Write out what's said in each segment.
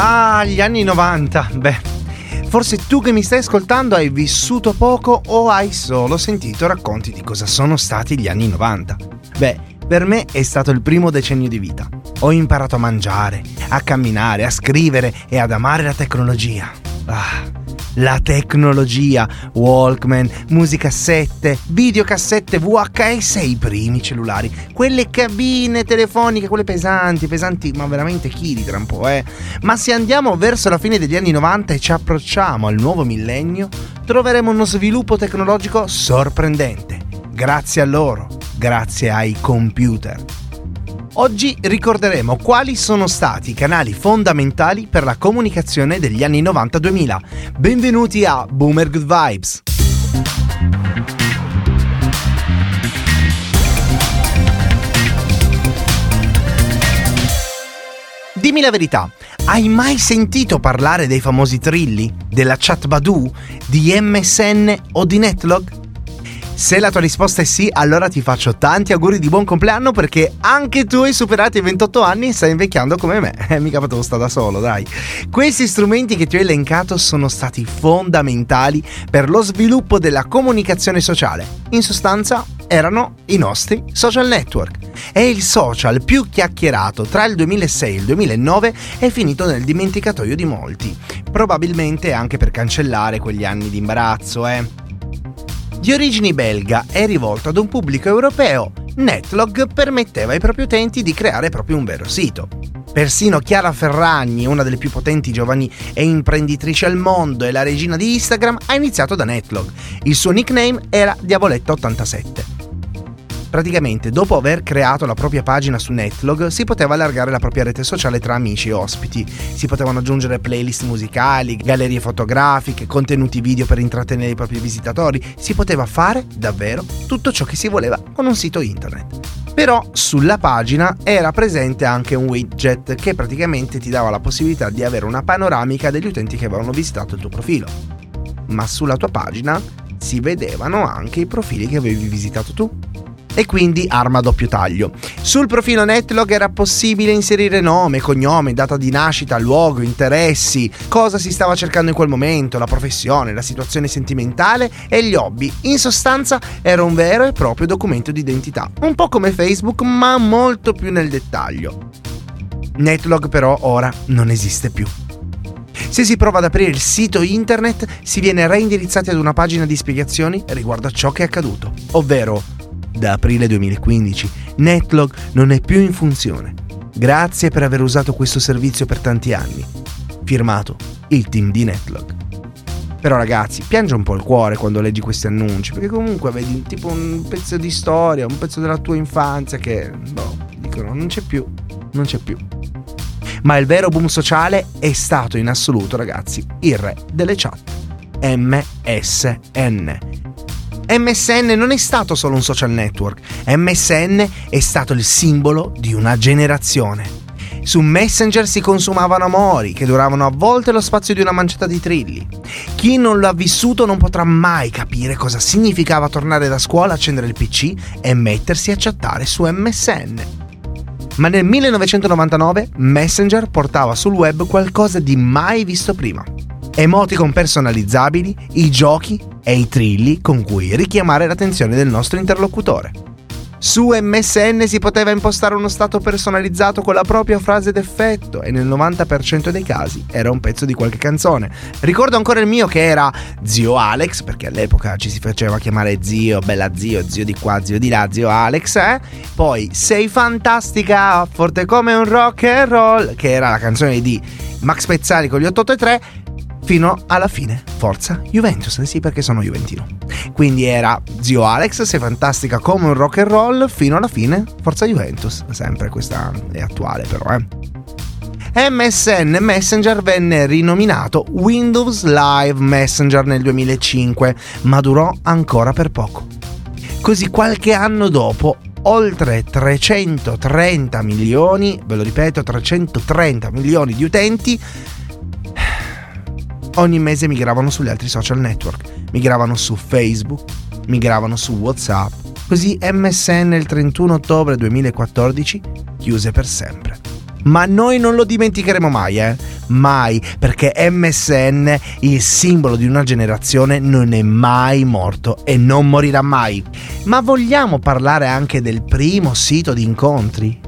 Ah, gli anni 90. Beh, forse tu che mi stai ascoltando hai vissuto poco o hai solo sentito racconti di cosa sono stati gli anni 90. Beh, per me è stato il primo decennio di vita. Ho imparato a mangiare, a camminare, a scrivere e ad amare la tecnologia. Ah, la tecnologia, Walkman, musicassette, videocassette VHS e i primi cellulari, quelle cabine telefoniche, quelle pesanti, pesanti, ma veramente chili tra un po', eh. Ma se andiamo verso la fine degli anni 90 e ci approcciamo al nuovo millennio, troveremo uno sviluppo tecnologico sorprendente. Grazie a loro, grazie ai computer. Oggi ricorderemo quali sono stati i canali fondamentali per la comunicazione degli anni 90-2000. Benvenuti a Boomer Good Vibes. Dimmi la verità, hai mai sentito parlare dei famosi trilli, della chat Badu, di MSN o di Netlog? Se la tua risposta è sì, allora ti faccio tanti auguri di buon compleanno perché anche tu hai superato i 28 anni e stai invecchiando come me. Eh, mica potevo stare da solo, dai. Questi strumenti che ti ho elencato sono stati fondamentali per lo sviluppo della comunicazione sociale. In sostanza, erano i nostri social network. È il social più chiacchierato tra il 2006 e il 2009 è finito nel dimenticatoio di molti. Probabilmente anche per cancellare quegli anni di imbarazzo, eh. Di origini belga e rivolto ad un pubblico europeo, Netlog permetteva ai propri utenti di creare proprio un vero sito. Persino Chiara Ferragni, una delle più potenti giovani e imprenditrici al mondo e la regina di Instagram, ha iniziato da Netlog. Il suo nickname era Diaboletta87. Praticamente, dopo aver creato la propria pagina su Netlog, si poteva allargare la propria rete sociale tra amici e ospiti. Si potevano aggiungere playlist musicali, gallerie fotografiche, contenuti video per intrattenere i propri visitatori. Si poteva fare davvero tutto ciò che si voleva con un sito internet. Però sulla pagina era presente anche un widget che praticamente ti dava la possibilità di avere una panoramica degli utenti che avevano visitato il tuo profilo. Ma sulla tua pagina si vedevano anche i profili che avevi visitato tu e quindi arma a doppio taglio. Sul profilo Netlog era possibile inserire nome, cognome, data di nascita, luogo, interessi, cosa si stava cercando in quel momento, la professione, la situazione sentimentale e gli hobby. In sostanza era un vero e proprio documento di identità, un po' come Facebook ma molto più nel dettaglio. Netlog però ora non esiste più. Se si prova ad aprire il sito internet si viene reindirizzati ad una pagina di spiegazioni riguardo a ciò che è accaduto, ovvero da aprile 2015, Netlog non è più in funzione. Grazie per aver usato questo servizio per tanti anni. Firmato il team di Netlog. Però ragazzi, piange un po' il cuore quando leggi questi annunci, perché comunque vedi tipo un pezzo di storia, un pezzo della tua infanzia che, boh, dicono non c'è più, non c'è più. Ma il vero boom sociale è stato in assoluto, ragazzi, il re delle chat. MSN MSN non è stato solo un social network, MSN è stato il simbolo di una generazione. Su Messenger si consumavano amori che duravano a volte lo spazio di una manciata di trilli. Chi non lo ha vissuto non potrà mai capire cosa significava tornare da scuola, accendere il PC e mettersi a chattare su MSN. Ma nel 1999 Messenger portava sul web qualcosa di mai visto prima emoticon personalizzabili, i giochi e i trilli con cui richiamare l'attenzione del nostro interlocutore. Su MSN si poteva impostare uno stato personalizzato con la propria frase d'effetto e nel 90% dei casi era un pezzo di qualche canzone. Ricordo ancora il mio che era zio Alex, perché all'epoca ci si faceva chiamare zio, bella zio, zio di qua, zio di là, zio Alex, eh? Poi sei fantastica, forte come un rock and roll, che era la canzone di Max Pezzali con gli 883 fino alla fine. Forza Juventus, sì perché sono Juventino. Quindi era zio Alex, sei fantastica come un rock and roll, fino alla fine Forza Juventus. Sempre questa è attuale però, eh. MSN Messenger venne rinominato Windows Live Messenger nel 2005, ma durò ancora per poco. Così qualche anno dopo, oltre 330 milioni, ve lo ripeto, 330 milioni di utenti ogni mese migravano sugli altri social network, migravano su Facebook, migravano su WhatsApp, così MSN il 31 ottobre 2014 chiuse per sempre. Ma noi non lo dimenticheremo mai, eh? Mai, perché MSN, il simbolo di una generazione, non è mai morto e non morirà mai. Ma vogliamo parlare anche del primo sito di incontri?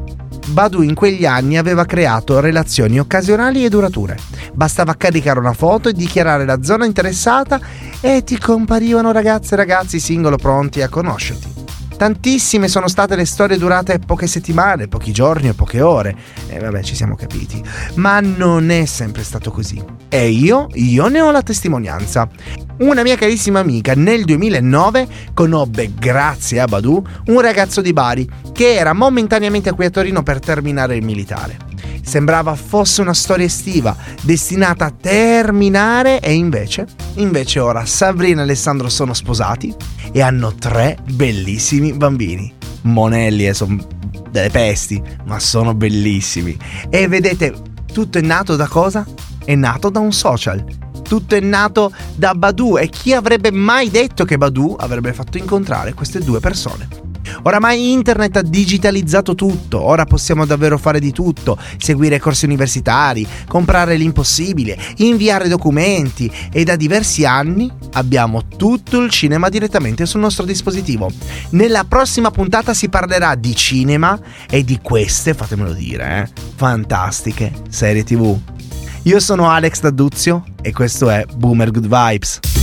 Badu in quegli anni aveva creato relazioni occasionali e durature. Bastava caricare una foto e dichiarare la zona interessata e ti comparivano ragazze e ragazzi singolo pronti a conoscerti. Tantissime sono state le storie durate poche settimane, pochi giorni o poche ore. E vabbè, ci siamo capiti. Ma non è sempre stato così. E io, io ne ho la testimonianza. Una mia carissima amica nel 2009 conobbe, grazie a Badu, un ragazzo di Bari che era momentaneamente qui a Torino per terminare il militare. Sembrava fosse una storia estiva, destinata a terminare e invece, invece ora Sabrina e Alessandro sono sposati e hanno tre bellissimi bambini. Monelli e sono delle pesti, ma sono bellissimi. E vedete, tutto è nato da cosa? È nato da un social tutto è nato da Badu e chi avrebbe mai detto che Badu avrebbe fatto incontrare queste due persone? Oramai internet ha digitalizzato tutto, ora possiamo davvero fare di tutto, seguire corsi universitari, comprare l'impossibile, inviare documenti e da diversi anni abbiamo tutto il cinema direttamente sul nostro dispositivo. Nella prossima puntata si parlerà di cinema e di queste, fatemelo dire, eh, fantastiche serie tv. Io sono Alex D'Aduzio e questo è Boomer Good Vibes.